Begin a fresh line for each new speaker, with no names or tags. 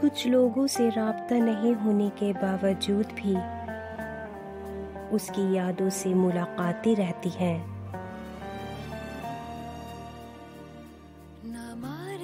कुछ लोगों से रबता नहीं होने के बावजूद भी उसकी यादों से मुलाकातें रहती हैं।